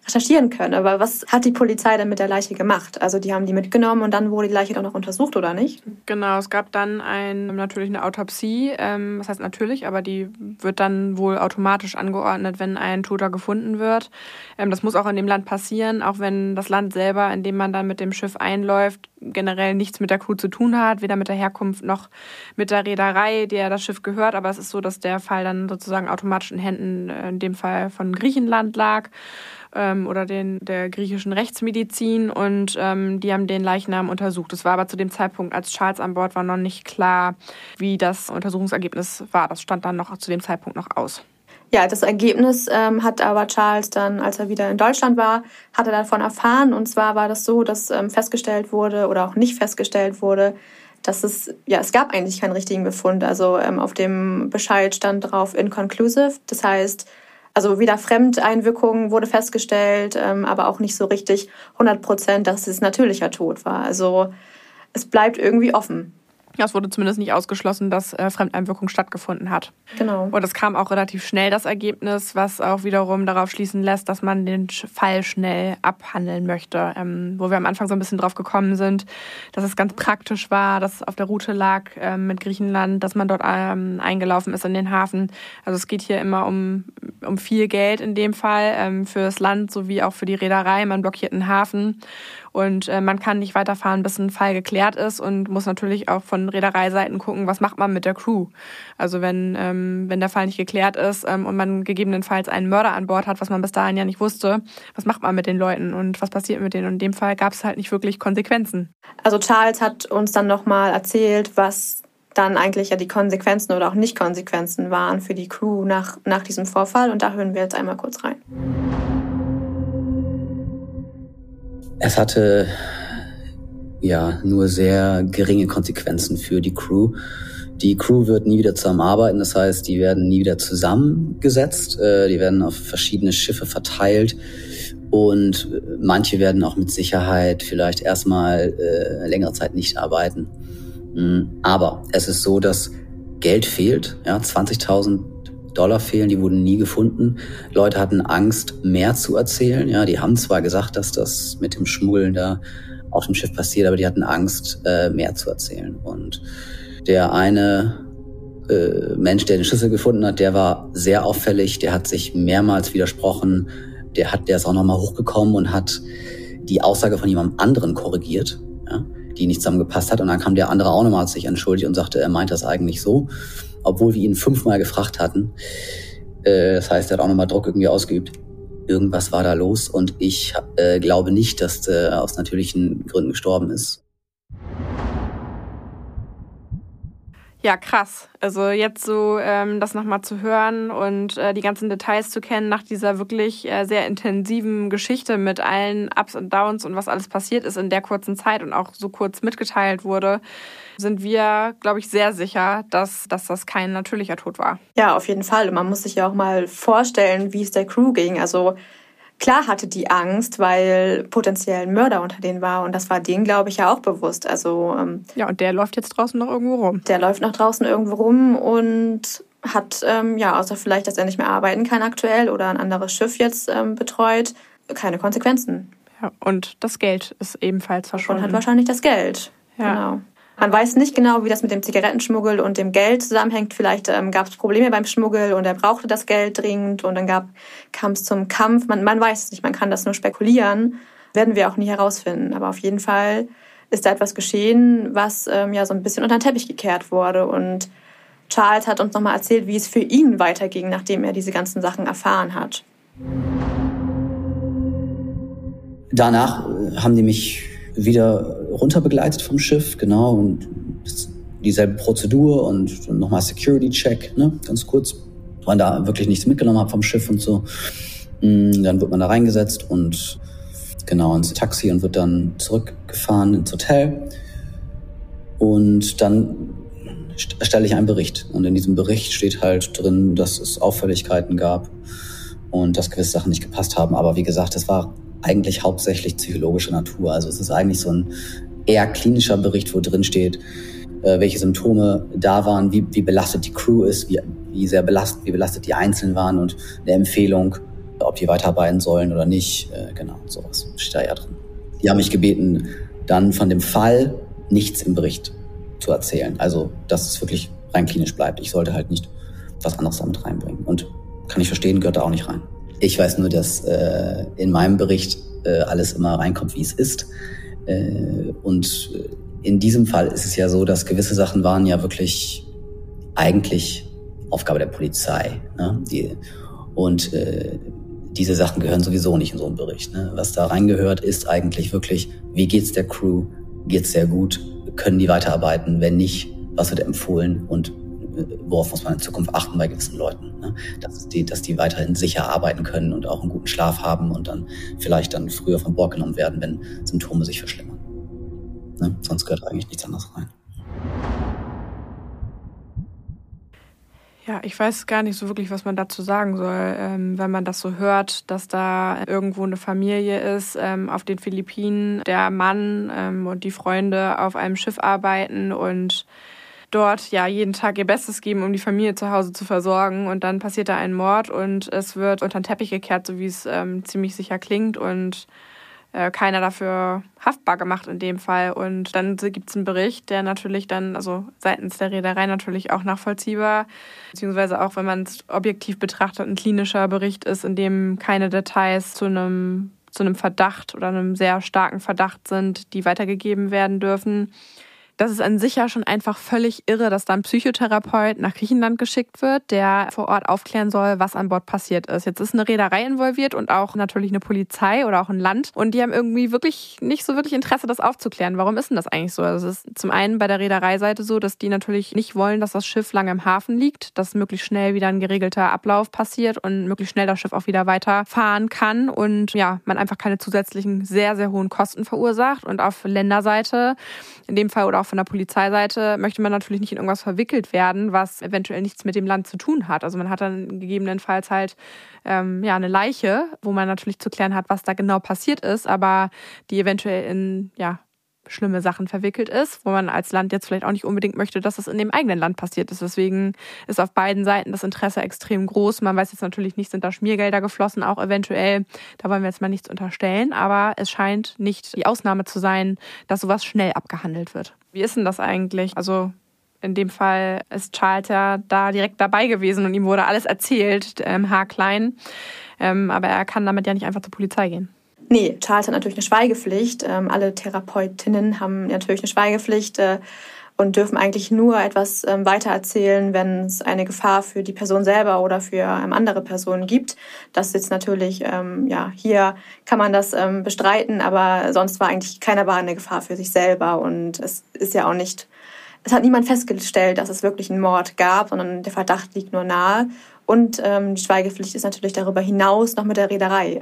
recherchieren können. Aber was hat die Polizei denn mit der Leiche gemacht? Also die haben die mitgenommen und dann wurde die Leiche doch noch untersucht, oder nicht? Genau, es gab dann ein, natürlich eine Autopsie. Ähm, was heißt natürlich, aber die wird dann wohl automatisch angeordnet, wenn ein Toter gefunden wird. Ähm, das muss auch in dem Land passieren, auch wenn das Land selber, in dem man dann mit dem Schiff einläuft, generell nichts mit der Crew zu tun hat, weder mit der Herkunft noch mit der Reederei, der das Schiff gehört. Aber es ist so, dass der Fall dann sozusagen automatisch in Händen, äh, in dem Fall von Griechenland lag ähm, oder den, der griechischen Rechtsmedizin und ähm, die haben den Leichnam untersucht. Es war aber zu dem Zeitpunkt, als Charles an Bord war, noch nicht klar, wie das Untersuchungsergebnis war. Das stand dann noch zu dem Zeitpunkt noch aus. Ja, das Ergebnis ähm, hat aber Charles dann, als er wieder in Deutschland war, hat er davon erfahren. Und zwar war das so, dass ähm, festgestellt wurde oder auch nicht festgestellt wurde, dass es, ja, es gab eigentlich keinen richtigen Befund. Also ähm, auf dem Bescheid stand drauf inconclusive. Das heißt, also weder Fremdeinwirkung wurde festgestellt, ähm, aber auch nicht so richtig 100 Prozent, dass es natürlicher Tod war. Also es bleibt irgendwie offen. Es wurde zumindest nicht ausgeschlossen, dass äh, Fremdeinwirkung stattgefunden hat. Genau. Und es kam auch relativ schnell das Ergebnis, was auch wiederum darauf schließen lässt, dass man den Fall schnell abhandeln möchte. Ähm, wo wir am Anfang so ein bisschen drauf gekommen sind, dass es ganz praktisch war, dass es auf der Route lag ähm, mit Griechenland, dass man dort ähm, eingelaufen ist in den Hafen. Also es geht hier immer um um viel Geld in dem Fall ähm, für das Land sowie auch für die Reederei. Man blockiert einen Hafen und äh, man kann nicht weiterfahren, bis ein Fall geklärt ist und muss natürlich auch von Reedereiseiten gucken, was macht man mit der Crew. Also wenn, ähm, wenn der Fall nicht geklärt ist ähm, und man gegebenenfalls einen Mörder an Bord hat, was man bis dahin ja nicht wusste, was macht man mit den Leuten und was passiert mit denen? Und in dem Fall gab es halt nicht wirklich Konsequenzen. Also Charles hat uns dann nochmal erzählt, was dann eigentlich ja die Konsequenzen oder auch Nicht-Konsequenzen waren für die Crew nach, nach diesem Vorfall. Und da hören wir jetzt einmal kurz rein. Es hatte ja nur sehr geringe Konsequenzen für die Crew. Die Crew wird nie wieder zusammenarbeiten, das heißt, die werden nie wieder zusammengesetzt, äh, die werden auf verschiedene Schiffe verteilt und manche werden auch mit Sicherheit vielleicht erstmal äh, längere Zeit nicht arbeiten. Mm, aber es ist so, dass Geld fehlt, ja, 20.000 Dollar fehlen, die wurden nie gefunden. Leute hatten Angst, mehr zu erzählen. Ja, die haben zwar gesagt, dass das mit dem Schmuggeln da auf dem Schiff passiert, aber die hatten Angst, äh, mehr zu erzählen. Und der eine äh, Mensch, der den Schlüssel gefunden hat, der war sehr auffällig. Der hat sich mehrmals widersprochen. Der hat, der ist auch nochmal hochgekommen und hat die Aussage von jemandem anderen korrigiert, ja, die nicht zusammengepasst hat. Und dann kam der andere auch nochmal sich entschuldigt und sagte, er meint das eigentlich so obwohl wir ihn fünfmal gefragt hatten. Äh, das heißt, er hat auch nochmal Druck irgendwie ausgeübt. Irgendwas war da los und ich äh, glaube nicht, dass er aus natürlichen Gründen gestorben ist. Ja, krass. Also jetzt so ähm, das nochmal zu hören und äh, die ganzen Details zu kennen nach dieser wirklich äh, sehr intensiven Geschichte mit allen Ups und Downs und was alles passiert ist in der kurzen Zeit und auch so kurz mitgeteilt wurde, sind wir, glaube ich, sehr sicher, dass, dass das kein natürlicher Tod war. Ja, auf jeden Fall. Und man muss sich ja auch mal vorstellen, wie es der Crew ging. Also klar hatte die Angst, weil potenziell ein Mörder unter denen war. Und das war denen, glaube ich, ja auch bewusst. Also ähm, Ja, und der läuft jetzt draußen noch irgendwo rum. Der läuft noch draußen irgendwo rum und hat, ähm, ja, außer vielleicht, dass er nicht mehr arbeiten kann aktuell oder ein anderes Schiff jetzt ähm, betreut, keine Konsequenzen. Ja, und das Geld ist ebenfalls verschwunden. Und hat wahrscheinlich das Geld. Ja. Genau. Man weiß nicht genau, wie das mit dem Zigarettenschmuggel und dem Geld zusammenhängt. Vielleicht ähm, gab es Probleme beim Schmuggel und er brauchte das Geld dringend und dann kam es zum Kampf. Man, man weiß es nicht, man kann das nur spekulieren. Werden wir auch nie herausfinden. Aber auf jeden Fall ist da etwas geschehen, was ähm, ja so ein bisschen unter den Teppich gekehrt wurde. Und Charles hat uns nochmal erzählt, wie es für ihn weiterging, nachdem er diese ganzen Sachen erfahren hat. Danach äh, haben die mich wieder runterbegleitet vom Schiff, genau, und dieselbe Prozedur und nochmal Security-Check, ne, ganz kurz. Man da wirklich nichts mitgenommen hat vom Schiff und so. Mm, dann wird man da reingesetzt und genau ins Taxi und wird dann zurückgefahren ins Hotel. Und dann erstelle ich einen Bericht. Und in diesem Bericht steht halt drin, dass es Auffälligkeiten gab und dass gewisse Sachen nicht gepasst haben. Aber wie gesagt, das war eigentlich hauptsächlich psychologischer Natur. Also es ist eigentlich so ein eher klinischer Bericht, wo drin steht, äh, welche Symptome da waren, wie, wie belastet die Crew ist, wie, wie sehr belastet, wie belastet die Einzelnen waren und eine Empfehlung, ob die weiterarbeiten sollen oder nicht. Äh, genau, sowas steht da ja drin. Die haben mich gebeten, dann von dem Fall nichts im Bericht zu erzählen. Also, dass es wirklich rein klinisch bleibt. Ich sollte halt nicht was anderes damit reinbringen. Und kann ich verstehen, gehört da auch nicht rein. Ich weiß nur, dass äh, in meinem Bericht äh, alles immer reinkommt, wie es ist. Äh, und in diesem Fall ist es ja so, dass gewisse Sachen waren ja wirklich eigentlich Aufgabe der Polizei. Ne? Die, und äh, diese Sachen gehören sowieso nicht in so einen Bericht. Ne? Was da reingehört, ist eigentlich wirklich, wie geht's der Crew? Geht's sehr gut? Können die weiterarbeiten? Wenn nicht, was wird empfohlen? Und worauf muss man in Zukunft achten bei gewissen Leuten, ne? dass, die, dass die weiterhin sicher arbeiten können und auch einen guten Schlaf haben und dann vielleicht dann früher von Bord genommen werden, wenn Symptome sich verschlimmern. Ne? Sonst gehört eigentlich nichts anderes rein. Ja, ich weiß gar nicht so wirklich, was man dazu sagen soll, ähm, wenn man das so hört, dass da irgendwo eine Familie ist ähm, auf den Philippinen, der Mann ähm, und die Freunde auf einem Schiff arbeiten und dort ja jeden Tag ihr Bestes geben, um die Familie zu Hause zu versorgen. Und dann passiert da ein Mord und es wird unter den Teppich gekehrt, so wie es ähm, ziemlich sicher klingt. Und äh, keiner dafür haftbar gemacht in dem Fall. Und dann gibt es einen Bericht, der natürlich dann, also seitens der Reederei natürlich auch nachvollziehbar, beziehungsweise auch, wenn man es objektiv betrachtet, ein klinischer Bericht ist, in dem keine Details zu einem zu einem Verdacht oder einem sehr starken Verdacht sind, die weitergegeben werden dürfen. Das ist an sich ja schon einfach völlig irre, dass dann Psychotherapeut nach Griechenland geschickt wird, der vor Ort aufklären soll, was an Bord passiert ist. Jetzt ist eine Reederei involviert und auch natürlich eine Polizei oder auch ein Land. Und die haben irgendwie wirklich nicht so wirklich Interesse, das aufzuklären. Warum ist denn das eigentlich so? Also es ist zum einen bei der Reedereiseite so, dass die natürlich nicht wollen, dass das Schiff lange im Hafen liegt, dass möglichst schnell wieder ein geregelter Ablauf passiert und möglichst schnell das Schiff auch wieder weiterfahren kann und ja, man einfach keine zusätzlichen sehr, sehr hohen Kosten verursacht. Und auf Länderseite, in dem Fall oder auch von der Polizeiseite möchte man natürlich nicht in irgendwas verwickelt werden, was eventuell nichts mit dem Land zu tun hat. Also man hat dann gegebenenfalls halt ähm, ja eine Leiche, wo man natürlich zu klären hat, was da genau passiert ist, aber die eventuell in ja schlimme Sachen verwickelt ist, wo man als Land jetzt vielleicht auch nicht unbedingt möchte, dass das in dem eigenen Land passiert ist. Deswegen ist auf beiden Seiten das Interesse extrem groß. Man weiß jetzt natürlich nicht, sind da Schmiergelder geflossen, auch eventuell. Da wollen wir jetzt mal nichts unterstellen, aber es scheint nicht die Ausnahme zu sein, dass sowas schnell abgehandelt wird. Wie ist denn das eigentlich? Also in dem Fall ist Charles ja da direkt dabei gewesen und ihm wurde alles erzählt, ähm, haarklein. Ähm, aber er kann damit ja nicht einfach zur Polizei gehen. Nee, Charles hat natürlich eine Schweigepflicht. Ähm, alle Therapeutinnen haben natürlich eine Schweigepflicht äh, und dürfen eigentlich nur etwas ähm, weitererzählen, wenn es eine Gefahr für die Person selber oder für ähm, andere Personen gibt. Das ist jetzt natürlich, ähm, ja, hier kann man das ähm, bestreiten, aber sonst war eigentlich keiner war eine Gefahr für sich selber und es ist ja auch nicht, es hat niemand festgestellt, dass es wirklich einen Mord gab, sondern der Verdacht liegt nur nahe. Und ähm, die Schweigepflicht ist natürlich darüber hinaus noch mit der Reederei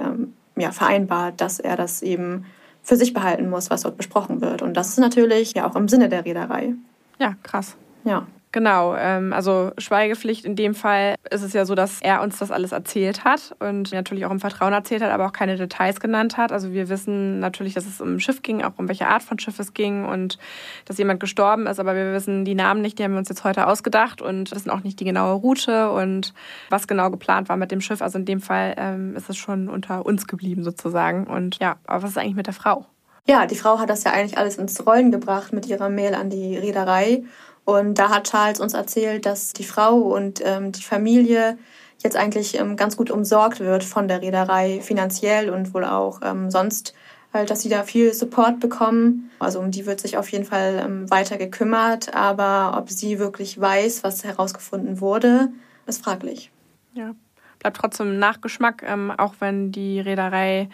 ja, vereinbart, dass er das eben für sich behalten muss, was dort besprochen wird. Und das ist natürlich ja auch im Sinne der Reederei. Ja, krass. Ja. Genau, ähm, also Schweigepflicht in dem Fall ist es ja so, dass er uns das alles erzählt hat und natürlich auch im Vertrauen erzählt hat, aber auch keine Details genannt hat. Also wir wissen natürlich, dass es um ein Schiff ging, auch um welche Art von Schiff es ging und dass jemand gestorben ist, aber wir wissen die Namen nicht, die haben wir uns jetzt heute ausgedacht und wissen auch nicht die genaue Route und was genau geplant war mit dem Schiff. Also in dem Fall ähm, ist es schon unter uns geblieben sozusagen. Und ja, aber was ist eigentlich mit der Frau? Ja, die Frau hat das ja eigentlich alles ins Rollen gebracht mit ihrer Mail an die Reederei und da hat Charles uns erzählt, dass die Frau und ähm, die Familie jetzt eigentlich ähm, ganz gut umsorgt wird von der Reederei finanziell und wohl auch ähm, sonst halt, dass sie da viel Support bekommen. Also um die wird sich auf jeden Fall ähm, weiter gekümmert, aber ob sie wirklich weiß, was herausgefunden wurde, ist fraglich. Ja, bleibt trotzdem Nachgeschmack, ähm, auch wenn die Reederei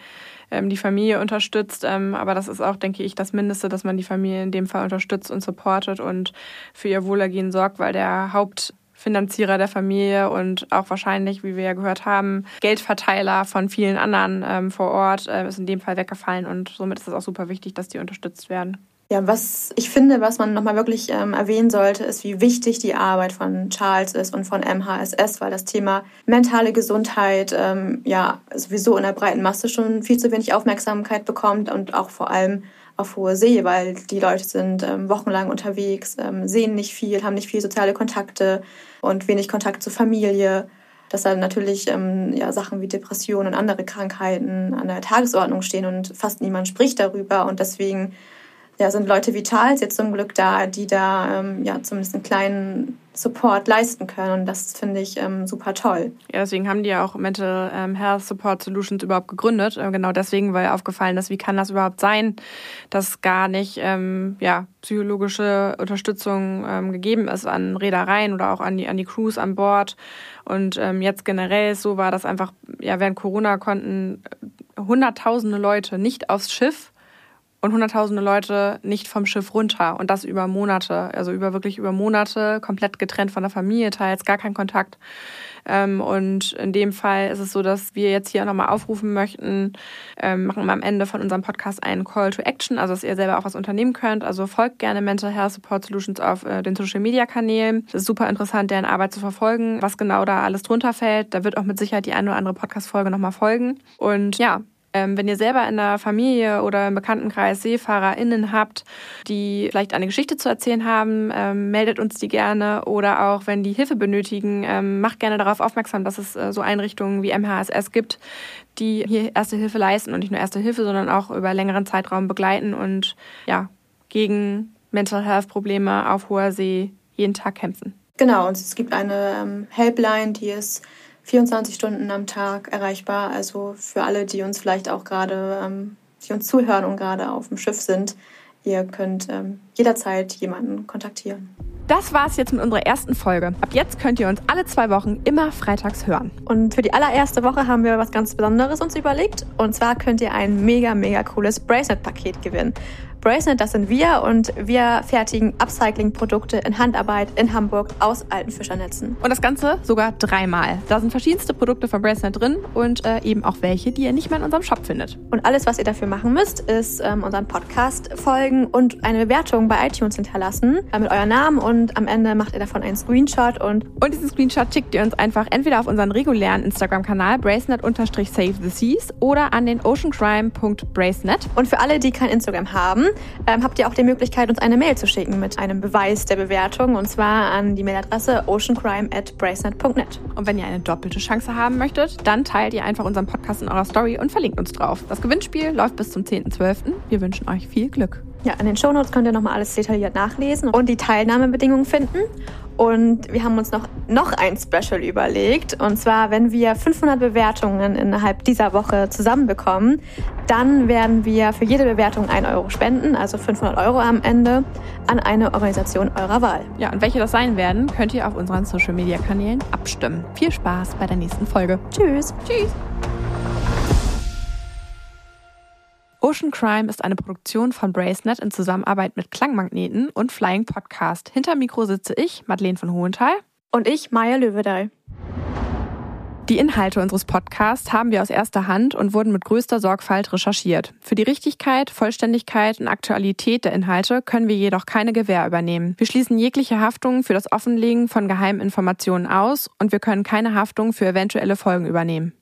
ähm, die Familie unterstützt. Ähm, aber das ist auch, denke ich, das Mindeste, dass man die Familie in dem Fall unterstützt und supportet und für ihr Wohlergehen sorgt, weil der Hauptfinanzierer der Familie und auch wahrscheinlich, wie wir ja gehört haben, Geldverteiler von vielen anderen ähm, vor Ort äh, ist in dem Fall weggefallen und somit ist es auch super wichtig, dass die unterstützt werden. Ja, was ich finde, was man nochmal wirklich ähm, erwähnen sollte, ist, wie wichtig die Arbeit von Charles ist und von MHSS, weil das Thema mentale Gesundheit ähm, ja sowieso in der breiten Masse schon viel zu wenig Aufmerksamkeit bekommt und auch vor allem auf hohe See, weil die Leute sind ähm, wochenlang unterwegs, ähm, sehen nicht viel, haben nicht viel soziale Kontakte und wenig Kontakt zur Familie dass da natürlich ähm, ja, Sachen wie Depressionen und andere Krankheiten an der Tagesordnung stehen und fast niemand spricht darüber. Und deswegen ja, sind Leute wie Charles jetzt zum Glück da, die da ähm, ja zumindest einen kleinen Support leisten können. Und das finde ich ähm, super toll. Ja, deswegen haben die ja auch Mental ähm, Health Support Solutions überhaupt gegründet. Äh, genau deswegen, weil aufgefallen ist, wie kann das überhaupt sein, dass gar nicht ähm, ja, psychologische Unterstützung ähm, gegeben ist an Reedereien oder auch an die, an die Crews an Bord. Und ähm, jetzt generell so war das einfach, ja, während Corona konnten hunderttausende Leute nicht aufs Schiff und hunderttausende Leute nicht vom Schiff runter und das über Monate, also über wirklich über Monate, komplett getrennt von der Familie, teils gar kein Kontakt. Ähm, und in dem Fall ist es so, dass wir jetzt hier nochmal aufrufen möchten, ähm, machen wir am Ende von unserem Podcast einen Call to Action, also dass ihr selber auch was unternehmen könnt. Also folgt gerne Mental Health Support Solutions auf äh, den Social Media Kanälen. Es ist super interessant, deren Arbeit zu verfolgen, was genau da alles drunter fällt. Da wird auch mit Sicherheit die eine oder andere Podcast-Folge nochmal folgen. Und ja, Ähm, wenn ihr selber in der Familie oder im Bekanntenkreis SeefahrerInnen habt, die vielleicht eine Geschichte zu erzählen haben, ähm, meldet uns die gerne. Oder auch, wenn die Hilfe benötigen, ähm, macht gerne darauf aufmerksam, dass es äh, so Einrichtungen wie MHSS gibt, die hier Erste Hilfe leisten und nicht nur Erste Hilfe, sondern auch über längeren Zeitraum begleiten und ja, gegen Mental Health Probleme auf hoher See jeden Tag kämpfen. Genau, und es gibt eine ähm, Helpline, die ist 24 Stunden am Tag erreichbar. Also für alle, die uns vielleicht auch gerade, ähm, die uns zuhören und gerade auf dem Schiff sind, ihr könnt ähm, jederzeit jemanden kontaktieren. Das war's jetzt mit unserer ersten Folge. Ab jetzt könnt ihr uns alle zwei Wochen immer freitags hören. Und für die allererste Woche haben wir was ganz Besonderes uns überlegt. Und zwar könnt ihr ein mega, mega cooles Bracelet-Paket gewinnen. Bracelet, das sind wir und wir fertigen Upcycling-Produkte in Handarbeit in Hamburg aus alten Fischernetzen. Und das Ganze sogar dreimal. Da sind verschiedenste Produkte von Bracelet drin und äh, eben auch welche, die ihr nicht mehr in unserem Shop findet. Und alles, was ihr dafür machen müsst, ist ähm, unseren Podcast folgen und eine Bewertung bei iTunes hinterlassen äh, mit eurem Namen und am Ende macht ihr davon einen Screenshot und und diesen Screenshot schickt ihr uns einfach entweder auf unseren regulären Instagram-Kanal bracenet-save the seas oder an den oceancrime.bracenet. Und für alle, die kein Instagram haben, ähm, habt ihr auch die Möglichkeit, uns eine Mail zu schicken mit einem Beweis der Bewertung und zwar an die Mailadresse oceancrime@bracenet.net. Und wenn ihr eine doppelte Chance haben möchtet, dann teilt ihr einfach unseren Podcast in eurer Story und verlinkt uns drauf. Das Gewinnspiel läuft bis zum 10.12. Wir wünschen euch viel Glück. Ja, in den Shownotes könnt ihr nochmal alles detailliert nachlesen und die Teilnahmebedingungen finden. Und wir haben uns noch, noch ein Special überlegt. Und zwar, wenn wir 500 Bewertungen innerhalb dieser Woche zusammenbekommen, dann werden wir für jede Bewertung 1 Euro spenden, also 500 Euro am Ende, an eine Organisation eurer Wahl. Ja, und welche das sein werden, könnt ihr auf unseren Social Media Kanälen abstimmen. Viel Spaß bei der nächsten Folge. Tschüss. Tschüss. Ocean Crime ist eine Produktion von Bracenet in Zusammenarbeit mit Klangmagneten und Flying Podcast. Hinter Mikro sitze ich, Madeleine von Hohenthal. Und ich, Maya Löwedal. Die Inhalte unseres Podcasts haben wir aus erster Hand und wurden mit größter Sorgfalt recherchiert. Für die Richtigkeit, Vollständigkeit und Aktualität der Inhalte können wir jedoch keine Gewähr übernehmen. Wir schließen jegliche Haftung für das Offenlegen von geheimen Informationen aus und wir können keine Haftung für eventuelle Folgen übernehmen.